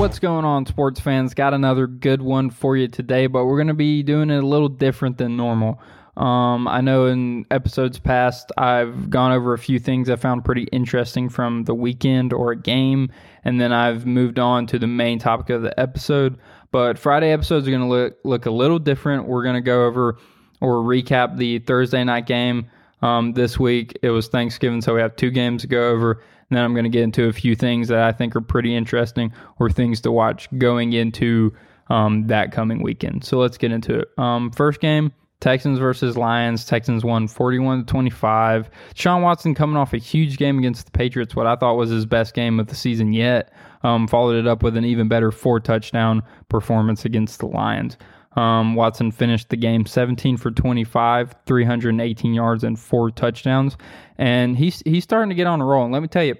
What's going on, sports fans? Got another good one for you today, but we're going to be doing it a little different than normal. Um, I know in episodes past, I've gone over a few things I found pretty interesting from the weekend or a game, and then I've moved on to the main topic of the episode. But Friday episodes are going to look look a little different. We're going to go over or recap the Thursday night game. Um, this week it was Thanksgiving, so we have two games to go over. And then I'm going to get into a few things that I think are pretty interesting or things to watch going into um, that coming weekend. So let's get into it. Um, first game, Texans versus Lions. Texans won 41 to 25. Sean Watson coming off a huge game against the Patriots, what I thought was his best game of the season yet. Um, followed it up with an even better four touchdown performance against the Lions. Um, Watson finished the game 17 for 25, 318 yards, and four touchdowns. And he's he's starting to get on a roll. And let me tell you,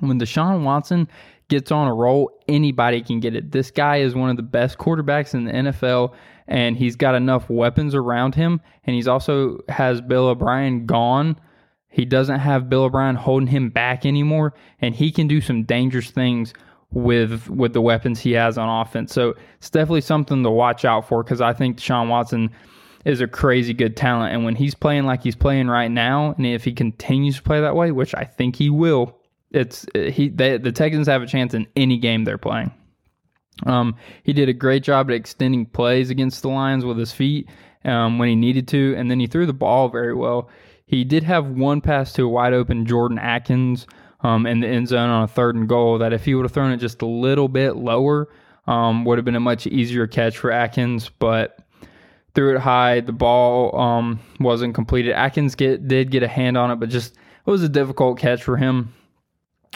when Deshaun Watson gets on a roll, anybody can get it. This guy is one of the best quarterbacks in the NFL, and he's got enough weapons around him. And he's also has Bill O'Brien gone. He doesn't have Bill O'Brien holding him back anymore, and he can do some dangerous things with with the weapons he has on offense. So it's definitely something to watch out for because I think Deshaun Watson is a crazy good talent, and when he's playing like he's playing right now, and if he continues to play that way, which I think he will, it's he they, the Texans have a chance in any game they're playing. Um, he did a great job at extending plays against the Lions with his feet um, when he needed to, and then he threw the ball very well. He did have one pass to a wide open Jordan Akins um, in the end zone on a third and goal that if he would have thrown it just a little bit lower, um, would have been a much easier catch for Atkins, but threw it high. The ball um, wasn't completed. Atkins get, did get a hand on it, but just it was a difficult catch for him.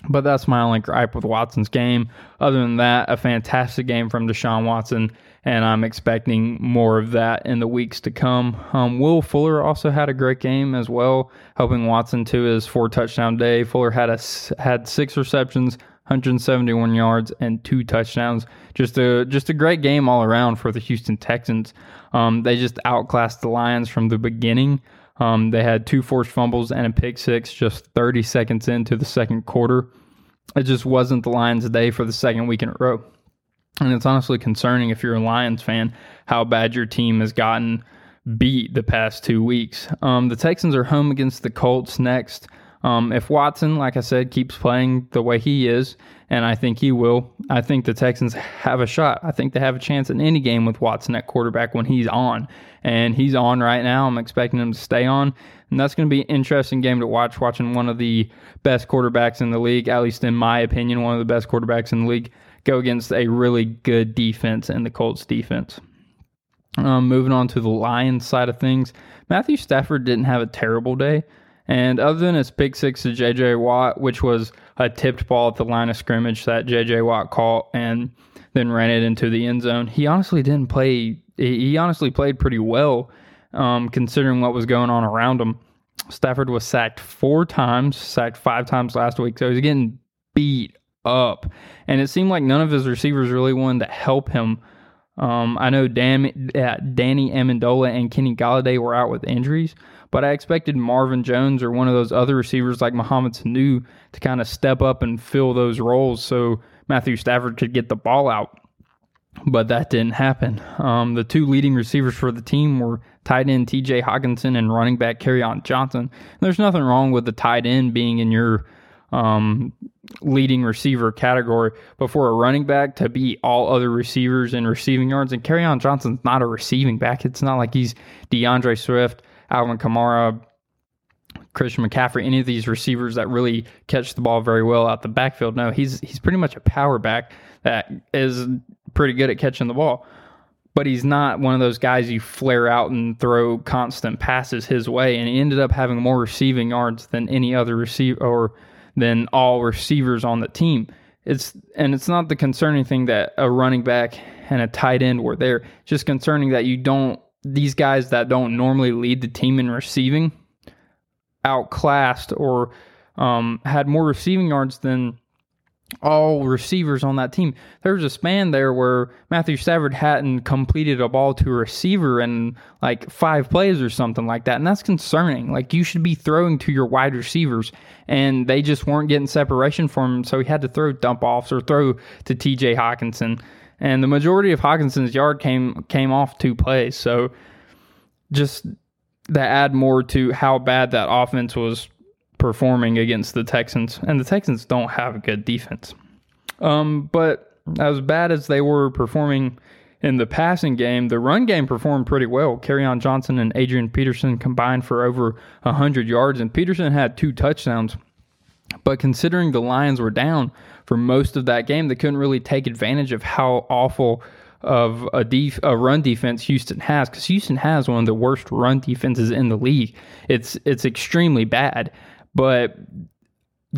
But that's my only gripe with Watson's game. Other than that, a fantastic game from Deshaun Watson, and I'm expecting more of that in the weeks to come. Um, Will Fuller also had a great game as well, helping Watson to his four touchdown day. Fuller had a had six receptions, 171 yards, and two touchdowns. Just a just a great game all around for the Houston Texans. Um, they just outclassed the Lions from the beginning. Um, they had two forced fumbles and a pick six just 30 seconds into the second quarter. It just wasn't the Lions' day for the second week in a row. And it's honestly concerning if you're a Lions fan how bad your team has gotten beat the past two weeks. Um, the Texans are home against the Colts next. Um, if Watson, like I said, keeps playing the way he is, and I think he will, I think the Texans have a shot. I think they have a chance in any game with Watson at quarterback when he's on. And he's on right now. I'm expecting him to stay on. And that's going to be an interesting game to watch, watching one of the best quarterbacks in the league, at least in my opinion, one of the best quarterbacks in the league, go against a really good defense and the Colts defense. Um, moving on to the Lions side of things, Matthew Stafford didn't have a terrible day. And other than his pick six to J.J. Watt, which was a tipped ball at the line of scrimmage that J.J. Watt caught and then ran it into the end zone, he honestly didn't play. He honestly played pretty well, um, considering what was going on around him. Stafford was sacked four times, sacked five times last week, so he's getting beat up. And it seemed like none of his receivers really wanted to help him. Um, I know Dan, uh, Danny Amendola and Kenny Golladay were out with injuries, but I expected Marvin Jones or one of those other receivers like Mohamed Sanu to kind of step up and fill those roles so Matthew Stafford could get the ball out. But that didn't happen. Um, the two leading receivers for the team were tight end TJ Hockenson and running back Kerryon Johnson. There's nothing wrong with the tight end being in your um, leading receiver category, but for a running back to beat all other receivers in receiving yards, and Kerryon Johnson's not a receiving back. It's not like he's D'Andre Swift, Alvin Kamara, Christian McCaffrey, any of these receivers that really catch the ball very well out the backfield. No, he's he's pretty much a power back that is pretty good at catching the ball. But he's not one of those guys you flare out and throw constant passes his way. And he ended up having more receiving yards than any other receiver or than all receivers on the team. It's and it's not the concerning thing that a running back and a tight end were there. Just concerning that you don't these guys that don't normally lead the team in receiving outclassed or um, had more receiving yards than all receivers on that team. There was a span there where Matthew Stafford hadn't completed a ball to a receiver in like five plays or something like that. And that's concerning. Like you should be throwing to your wide receivers and they just weren't getting separation from him. So he had to throw dump offs or throw to TJ Hockenson. And the majority of Hockenson's yard came came off two plays. So just that add more to how bad that offense was performing against the Texans, and the Texans don't have a good defense. Um, but as bad as they were performing in the passing game, the run game performed pretty well. on Johnson and Adrian Peterson combined for over 100 yards, and Peterson had two touchdowns. But considering the Lions were down for most of that game, they couldn't really take advantage of how awful of a, def- a run defense Houston has because Houston has one of the worst run defenses in the league. It's it's extremely bad. But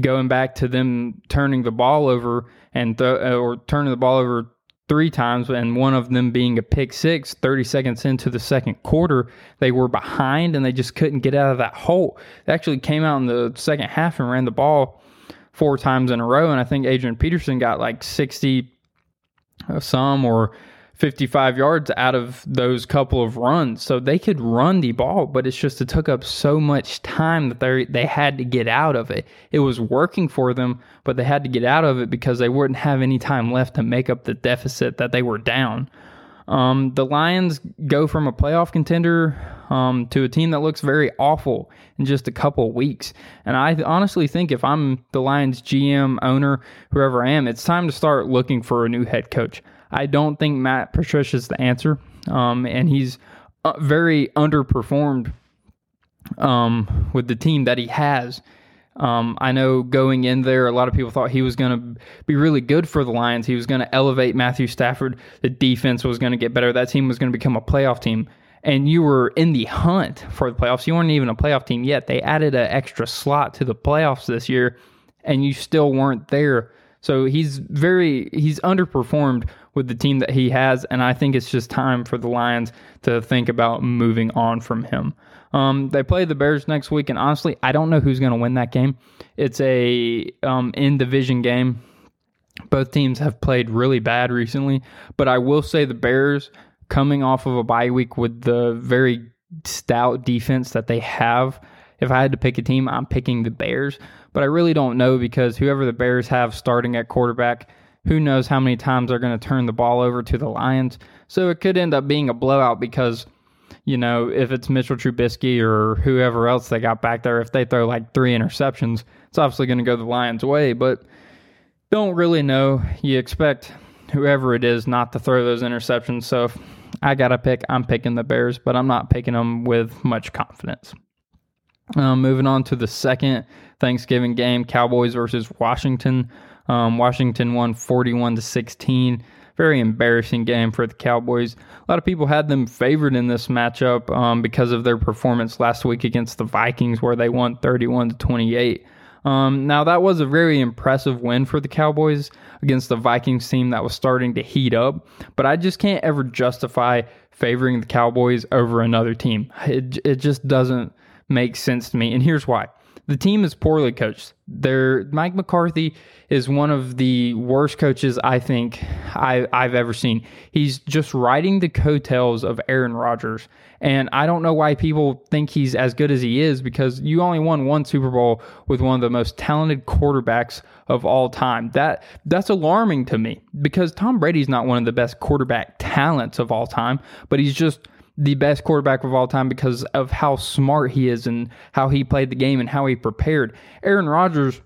going back to them turning the ball over and th- or turning the ball over three times and one of them being a pick six 30 seconds into the second quarter they were behind and they just couldn't get out of that hole. They actually came out in the second half and ran the ball four times in a row. And i think adrian peterson got like 60 uh, some or 55 yards out of those couple of runs. So they could run the ball, but it's just it took up so much time that they they had to get out of it. It was working for them, but they had to get out of it because they wouldn't have any time left to make up the deficit that they were down. Um, the Lions go from a playoff contender um, to a team that looks very awful in just a couple weeks. And I honestly think if I'm the Lions GM, owner, whoever I am, it's time to start looking for a new head coach. I don't think Matt Patricia is the answer, um, and he's uh, very underperformed um, with the team that he has. Um, I know going in there, a lot of people thought he was going to be really good for the Lions. He was going to elevate Matthew Stafford. The defense was going to get better. That team was going to become a playoff team. And you were in the hunt for the playoffs. You weren't even a playoff team yet. They added an extra slot to the playoffs this year, and you still weren't there. So he's very he's underperformed with the team that he has, and I think it's just time for the Lions to think about moving on from him. Um, they play the Bears next week, and honestly, I don't know who's going to win that game. It's a um, in division game. Both teams have played really bad recently, but I will say the Bears coming off of a bye week with the very stout defense that they have. If I had to pick a team, I'm picking the Bears, but I really don't know because whoever the Bears have starting at quarterback who knows how many times they're going to turn the ball over to the Lions. So it could end up being a blowout because, you know, if it's Mitchell Trubisky or whoever else they got back there, if they throw like three interceptions, it's obviously going to go the Lions' way. But don't really know. You expect whoever it is not to throw those interceptions. So if I got to pick, I'm picking the Bears, but I'm not picking them with much confidence. Um, moving on to the second Thanksgiving game, Cowboys versus Washington. Um, Washington won 41 to 16. Very embarrassing game for the Cowboys. A lot of people had them favored in this matchup um, because of their performance last week against the Vikings, where they won 31 to 28. Um, now that was a very impressive win for the Cowboys against the Vikings team that was starting to heat up, but I just can't ever justify favoring the Cowboys over another team. It it just doesn't make sense to me, and here's why the team is poorly coached. They're, Mike McCarthy is one of the worst coaches I think I, I've ever seen. He's just riding the coattails of Aaron Rodgers. And I don't know why people think he's as good as he is because you only won one Super Bowl with one of the most talented quarterbacks of all time. That that's alarming to me because Tom Brady's not one of the best quarterback talents of all time, but he's just the best quarterback of all time because of how smart he is and how he played the game and how he prepared. Aaron Rodgers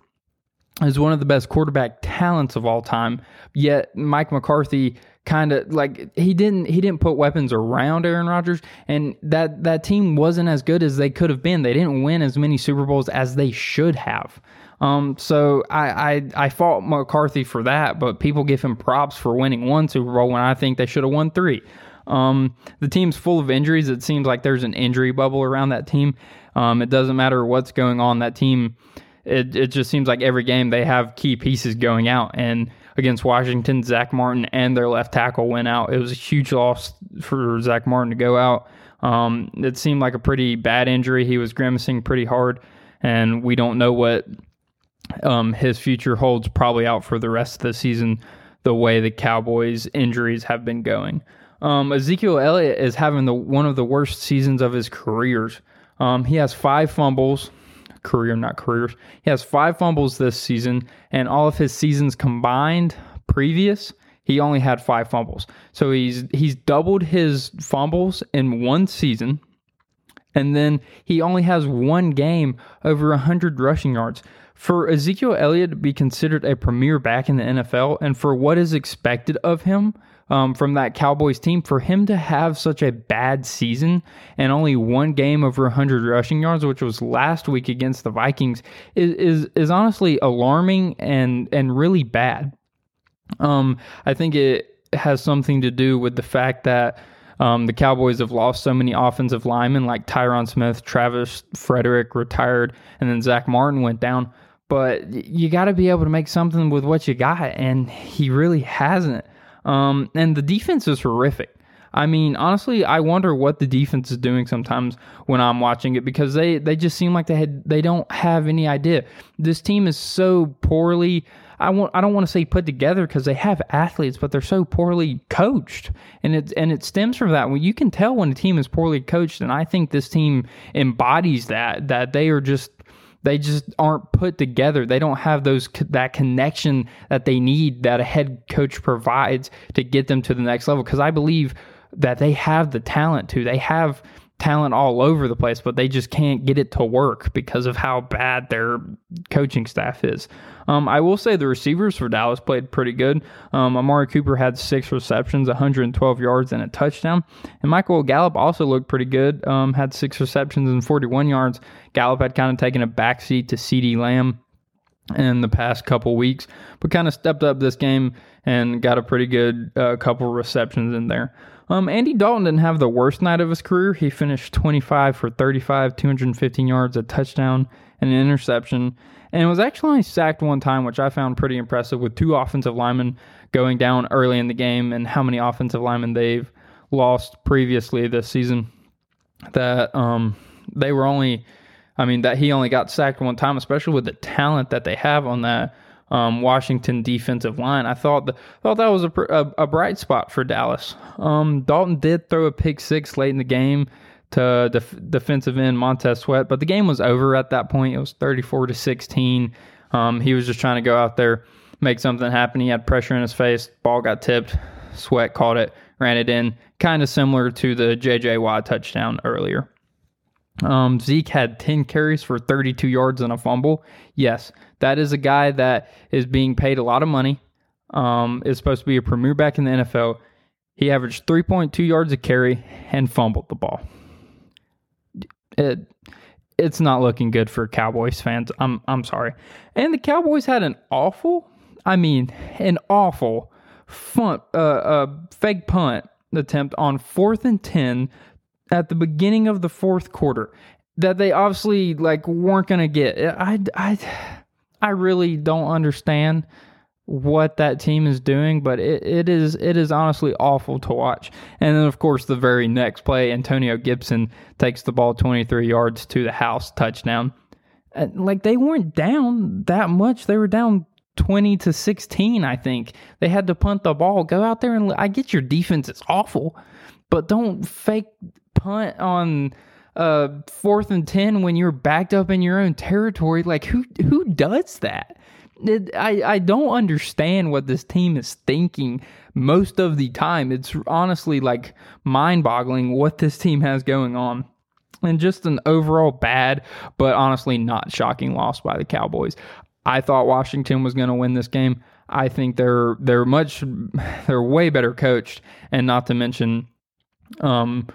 is one of the best quarterback talents of all time. Yet Mike McCarthy kind of like he didn't he didn't put weapons around Aaron Rodgers and that that team wasn't as good as they could have been. They didn't win as many Super Bowls as they should have. Um, so I, I I fought McCarthy for that, but people give him props for winning one Super Bowl when I think they should have won three. Um, the team's full of injuries. It seems like there's an injury bubble around that team. Um, it doesn't matter what's going on. That team, it, it just seems like every game they have key pieces going out. And against Washington, Zack Martin and their left tackle went out. It was a huge loss for Zack Martin to go out. Um, it seemed like a pretty bad injury. He was grimacing pretty hard, and we don't know what um, his future holds probably out for the rest of the season. The way the Cowboys' injuries have been going, um, Ezekiel Elliott is having the one of the worst seasons of his careers. Um, he has five fumbles, career not careers. He has five fumbles this season, and all of his seasons combined previous, he only had five fumbles. So he's he's doubled his fumbles in one season, and then he only has one game over 100 rushing yards. For Ezekiel Elliott to be considered a premier back in the NFL and for what is expected of him um, from that Cowboys team, for him to have such a bad season and only one game over 100 rushing yards, which was last week against the Vikings, is, is, is honestly alarming and, and really bad. Um, I think it has something to do with the fact that um, the Cowboys have lost so many offensive linemen like Tyron Smith, Travis Frederick retired, and then Zack Martin went down. But you got to be able to make something with what you got, and he really hasn't. Um, and the defense is horrific. I mean, honestly, I wonder what the defense is doing sometimes when I'm watching it because they, they just seem like they had, they don't have any idea. This team is so poorly I want I don't want to say put together because they have athletes, but they're so poorly coached, and it and it stems from that. When you can tell when a team is poorly coached, and I think this team embodies that that they are just they just aren't put together. They don't have those that connection that they need that a head coach provides to get them to the next level. Because I believe that they have the talent to. They have talent all over the place, but they just can't get it to work because of how bad their coaching staff is. Um, I will say the receivers for Dallas played pretty good. Um, Amari Cooper had six receptions, 112 yards, and a touchdown. And Michael Gallup also looked pretty good, um, had six receptions and 41 yards. Gallup had kind of taken a backseat to CeeDee Lamb in the past couple weeks, but kind of stepped up this game and got a pretty good uh, couple receptions in there. Um, Andy Dalton didn't have the worst night of his career. He finished 25 for 35, 215 yards, a touchdown, and an interception. And was actually only sacked one time, which I found pretty impressive with two offensive linemen going down early in the game and how many offensive linemen they've lost previously this season. That um, they were only, I mean, that he only got sacked one time, especially with the talent that they have on that um, Washington defensive line. I thought the, thought that was a, a, a bright spot for Dallas. Um, Dalton did throw a pick six late in the game to def- defensive end Montez Sweat, but the game was over at that point. It was 34 to 16. Um, he was just trying to go out there, make something happen. He had pressure in his face. Ball got tipped. Sweat caught it, ran it in. Kind of similar to the J.J. Watt touchdown earlier. Um, Zeke had 10 carries for 32 yards and a fumble. Yes, that is a guy that is being paid a lot of money. Um, is supposed to be a premier back in the NFL. He averaged 3.2 yards a carry and fumbled the ball. It, it's not looking good for Cowboys fans. I'm I'm sorry. And the Cowboys had an awful, I mean, an awful fun, uh, uh, fake punt attempt on fourth and 10 at the beginning of the fourth quarter that they obviously like weren't going to get. I, I, I really don't understand what that team is doing, but it, it is it is honestly awful to watch. And then of course the very next play, Antonio Gibson takes the ball 23 yards to the house touchdown. Like they weren't down that much; they were down 20 to 16. I think they had to punt the ball. Go out there and I get your defense is awful, but don't fake punt on uh, fourth and ten when you're backed up in your own territory. Like who who does that? It, I I don't understand what this team is thinking most of the time. It's honestly like mind boggling what this team has going on. And just an overall bad, but honestly not shocking loss by the Cowboys. I thought Washington was going to win this game. I think they're they're much they're way better coached, and not to mention, um,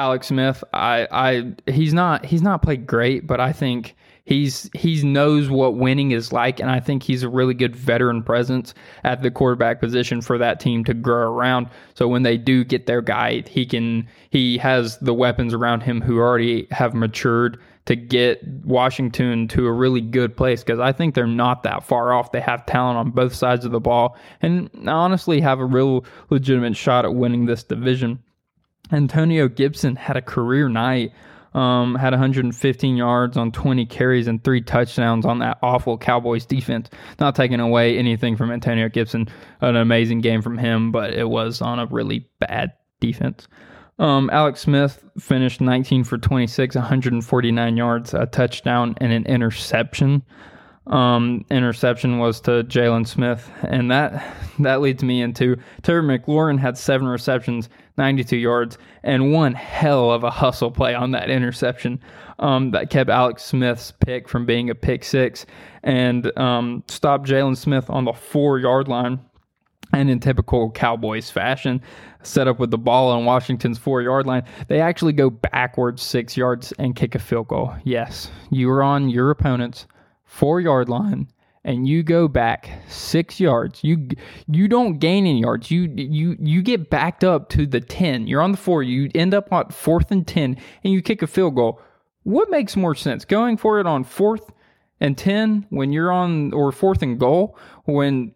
Alex Smith, I, I he's not he's not played great, but I think he's he knows what winning is like, and I think he's a really good veteran presence at the quarterback position for that team to grow around. So when they do get their guy, he can he has the weapons around him who already have matured to get Washington to a really good place because I think they're not that far off. They have talent on both sides of the ball and honestly have a real legitimate shot at winning this division. Antonio Gibson had a career night. Um, had 115 yards on 20 carries and three touchdowns on that awful Cowboys defense. Not taking away anything from Antonio Gibson, an amazing game from him, but it was on a really bad defense. Um, Alex Smith finished 19 for 26, 149 yards, a touchdown, and an interception. Um, interception was to Jaylon Smith, and that that leads me into Terry McLaurin had seven receptions, 92 yards, and one hell of a hustle play on that interception um, that kept Alex Smith's pick from being a pick six and um, stopped Jaylon Smith on the four yard line. And in typical Cowboys fashion, set up with the ball on Washington's four yard line, they actually go backwards six yards and kick a field goal. Yes, you are on your opponent's four yard line and you go back six yards, you you don't gain any yards. You you you get backed up to the ten. You're on the four. You end up on fourth and ten, and you kick a field goal. What makes more sense, going for it on fourth and ten when you're on, or fourth and goal when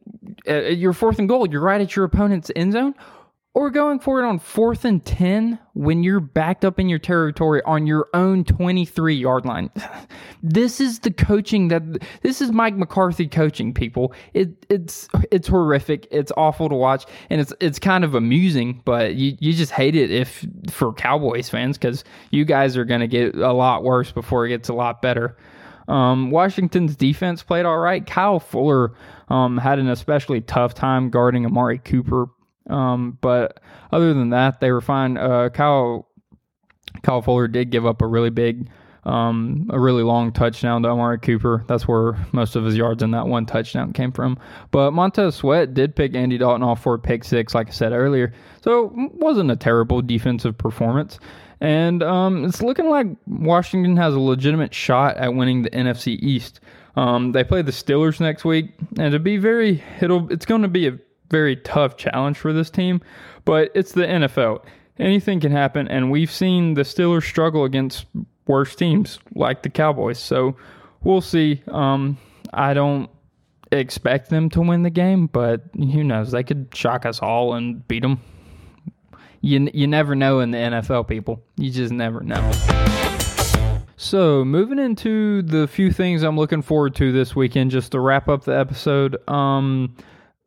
uh, you're fourth and goal, you're right at your opponent's end zone, or going for it on fourth and 10 when you're backed up in your territory on your own 23 yard line. This is the coaching that this is Mike McCarthy coaching people. It, it's it's horrific. It's awful to watch and it's it's kind of amusing, but you, you just hate it if for Cowboys fans cuz you guys are going to get a lot worse before it gets a lot better. Um, Washington's defense played all right. Kyle Fuller um, had an especially tough time guarding Amari Cooper um, but other than that, they were fine. Uh, Kyle Kyle Fuller did give up a really big, um, a really long touchdown to Amari Cooper. That's where most of his yards in that one touchdown came from. But Montez Sweat did pick Andy Dalton off for a pick six, like I said earlier. So it wasn't a terrible defensive performance. And um, it's looking like Washington has a legitimate shot at winning the NFC East. Um, they play the Steelers next week, and to be very, it'll it's going to be a very tough challenge for this team, but it's the NFL. Anything can happen, and we've seen the Steelers struggle against worse teams like the Cowboys. So we'll see. Um, I don't expect them to win the game, but who knows? They could shock us all and beat them. You, you never know in the NFL, people. You just never know. So, moving into the few things I'm looking forward to this weekend, just to wrap up the episode. Um,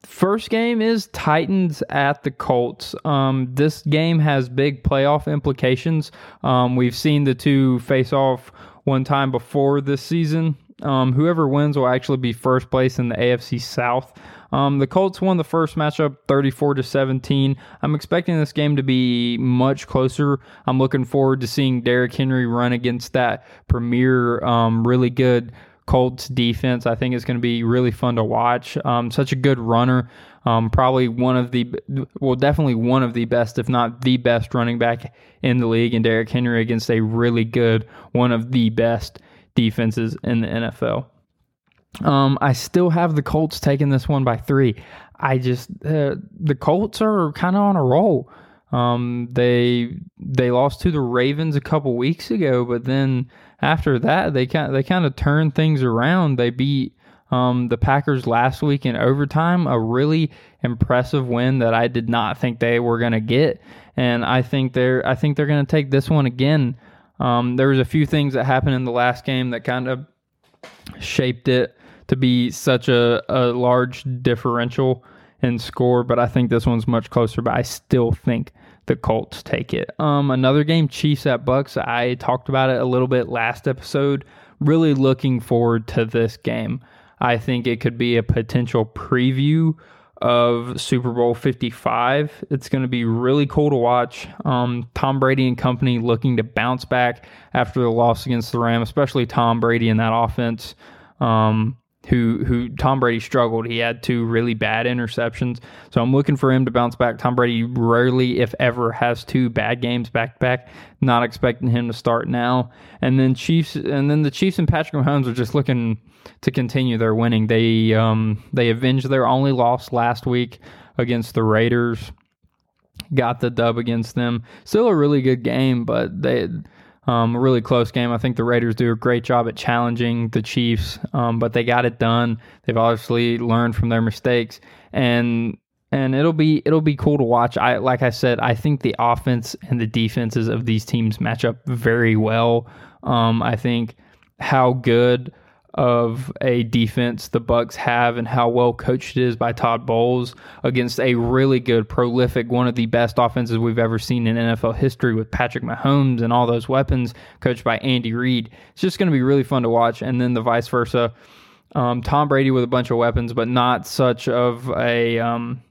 First game is Titans at the Colts. Um, this game has big playoff implications. Um, we've seen the two face off one time before this season. Um, whoever wins will actually be first place in the AFC South. Um, the Colts won the first matchup 34 to 17. I'm expecting this game to be much closer. I'm looking forward to seeing Derrick Henry run against that premier, um, really good Colts defense. I think it's going to be really fun to watch. Um, such a good runner. Um, probably one of the, well, definitely one of the best, if not the best running back in the league. And Derrick Henry against a really good, one of the best defenses in the NFL. Um, I still have the Colts taking this one by three. I just uh, the Colts are kind of on a roll. Um, they they lost to the Ravens a couple weeks ago, but then after that, they kind they kind of turned things around. They beat um, the Packers last week in overtime, a really impressive win that I did not think they were going to get, and I think they're I think they're going to take this one again. Um, there was a few things that happened in the last game that kind of shaped it to be such a, a large differential in score, but I think this one's much closer. But I still think the Colts take it. Um, another game, Chiefs at Bucks. I talked about it a little bit last episode. Really looking forward to this game. I think it could be a potential preview of Super Bowl 55. It's going to be really cool to watch. Um, Tom Brady and company looking to bounce back after the loss against the Rams, especially Tom Brady in that offense. Um, who who Tom Brady struggled. He had two really bad interceptions. So I'm looking for him to bounce back. Tom Brady rarely, if ever, has two bad games back to back. Not expecting him to start now. And then Chiefs and then the Chiefs and Patrick Mahomes are just looking to continue their winning. They um they avenged their only loss last week against the Raiders. Got the dub against them. Still a really good game, but they um, a really close game. I think the Raiders do a great job at challenging the Chiefs, um, but they got it done. They've obviously learned from their mistakes. And and it'll be it'll be cool to watch. I like I said, I think the offense and the defenses of these teams match up very well. Um, I think how good of a defense the Bucks have and how well coached it is by Todd Bowles against a really good, prolific, one of the best offenses we've ever seen in NFL history with Patrick Mahomes and all those weapons, coached by Andy Reid. It's just going to be really fun to watch, and then the vice versa. Um, Tom Brady with a bunch of weapons, but not such of a. Um,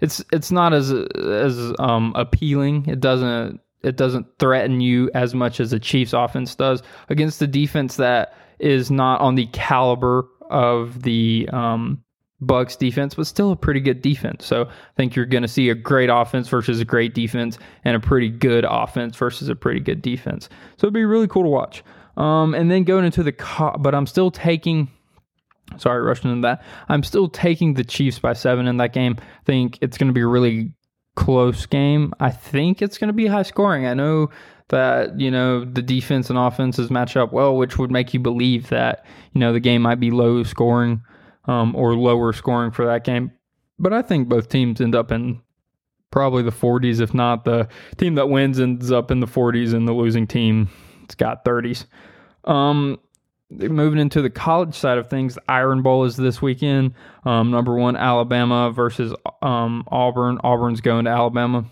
it's it's not as as um, appealing. It doesn't it doesn't threaten you as much as the Chiefs offense does against the defense that is not on the caliber of the um, Bucks defense, but still a pretty good defense. So I think you're going to see a great offense versus a great defense, and a pretty good offense versus a pretty good defense. So it'd be really cool to watch. Um, and then going into the, but I'm still taking. Sorry, rushing into that. I'm still taking the Chiefs by seven in that game. I think it's going to be a really close game. I think it's going to be high scoring. I know that you know the defense and offenses match up well, which would make you believe that you know the game might be low scoring um, or lower scoring for that game. But I think both teams end up in probably the 40s, if not the team that wins ends up in the 40s, and the losing team it's got 30s. Um, moving into the college side of things, the Iron Bowl is this weekend. Um, number one, Alabama versus um, Auburn. Auburn's going to Alabama.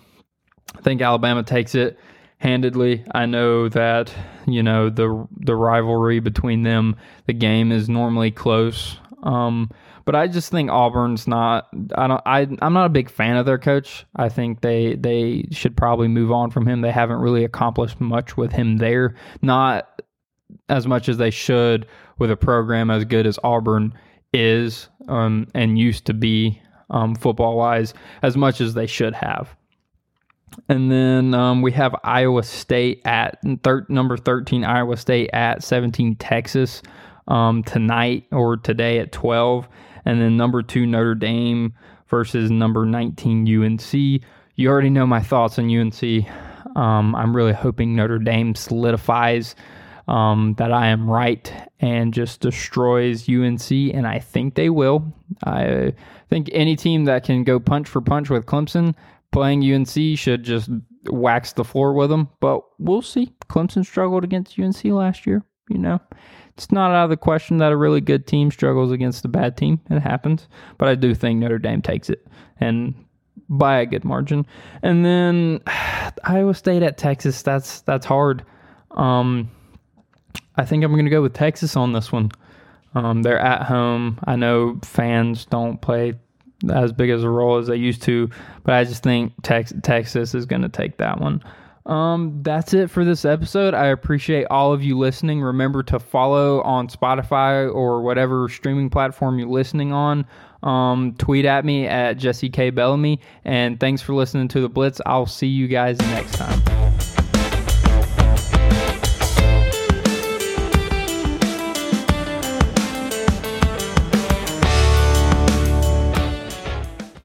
I think Alabama takes it handedly. I know that you know the the rivalry between them. The game is normally close, um, but I just think Auburn's not. I don't. I I'm not a big fan of their coach. I think they they should probably move on from him. They haven't really accomplished much with him there. Not as much as they should with a program as good as Auburn is um, and used to be um, football wise, as much as they should have. And then um, we have Iowa State at thir- number 13, Iowa State at 17, Texas um, tonight or today at 12. And then number two, Notre Dame versus number 19, UNC. You already know my thoughts on UNC. Um, I'm really hoping Notre Dame solidifies um, that I am right and just destroys UNC, and I think they will. I think any team that can go punch for punch with Clemson playing UNC should just wax the floor with them. But we'll see. Clemson struggled against UNC last year. You know, it's not out of the question that a really good team struggles against a bad team. It happens. But I do think Notre Dame takes it and by a good margin. And then Iowa State at Texas. That's that's hard. Um, I think I'm going to go with Texas on this one. Um, they're at home. I know fans don't play as big as a role as they used to, but I just think Tex- Texas is going to take that one. Um, that's it for this episode. I appreciate all of you listening. Remember to follow on Spotify or whatever streaming platform you're listening on. Um, tweet at me at Jesse K Bellamy, and thanks for listening to the Blitz. I'll see you guys next time.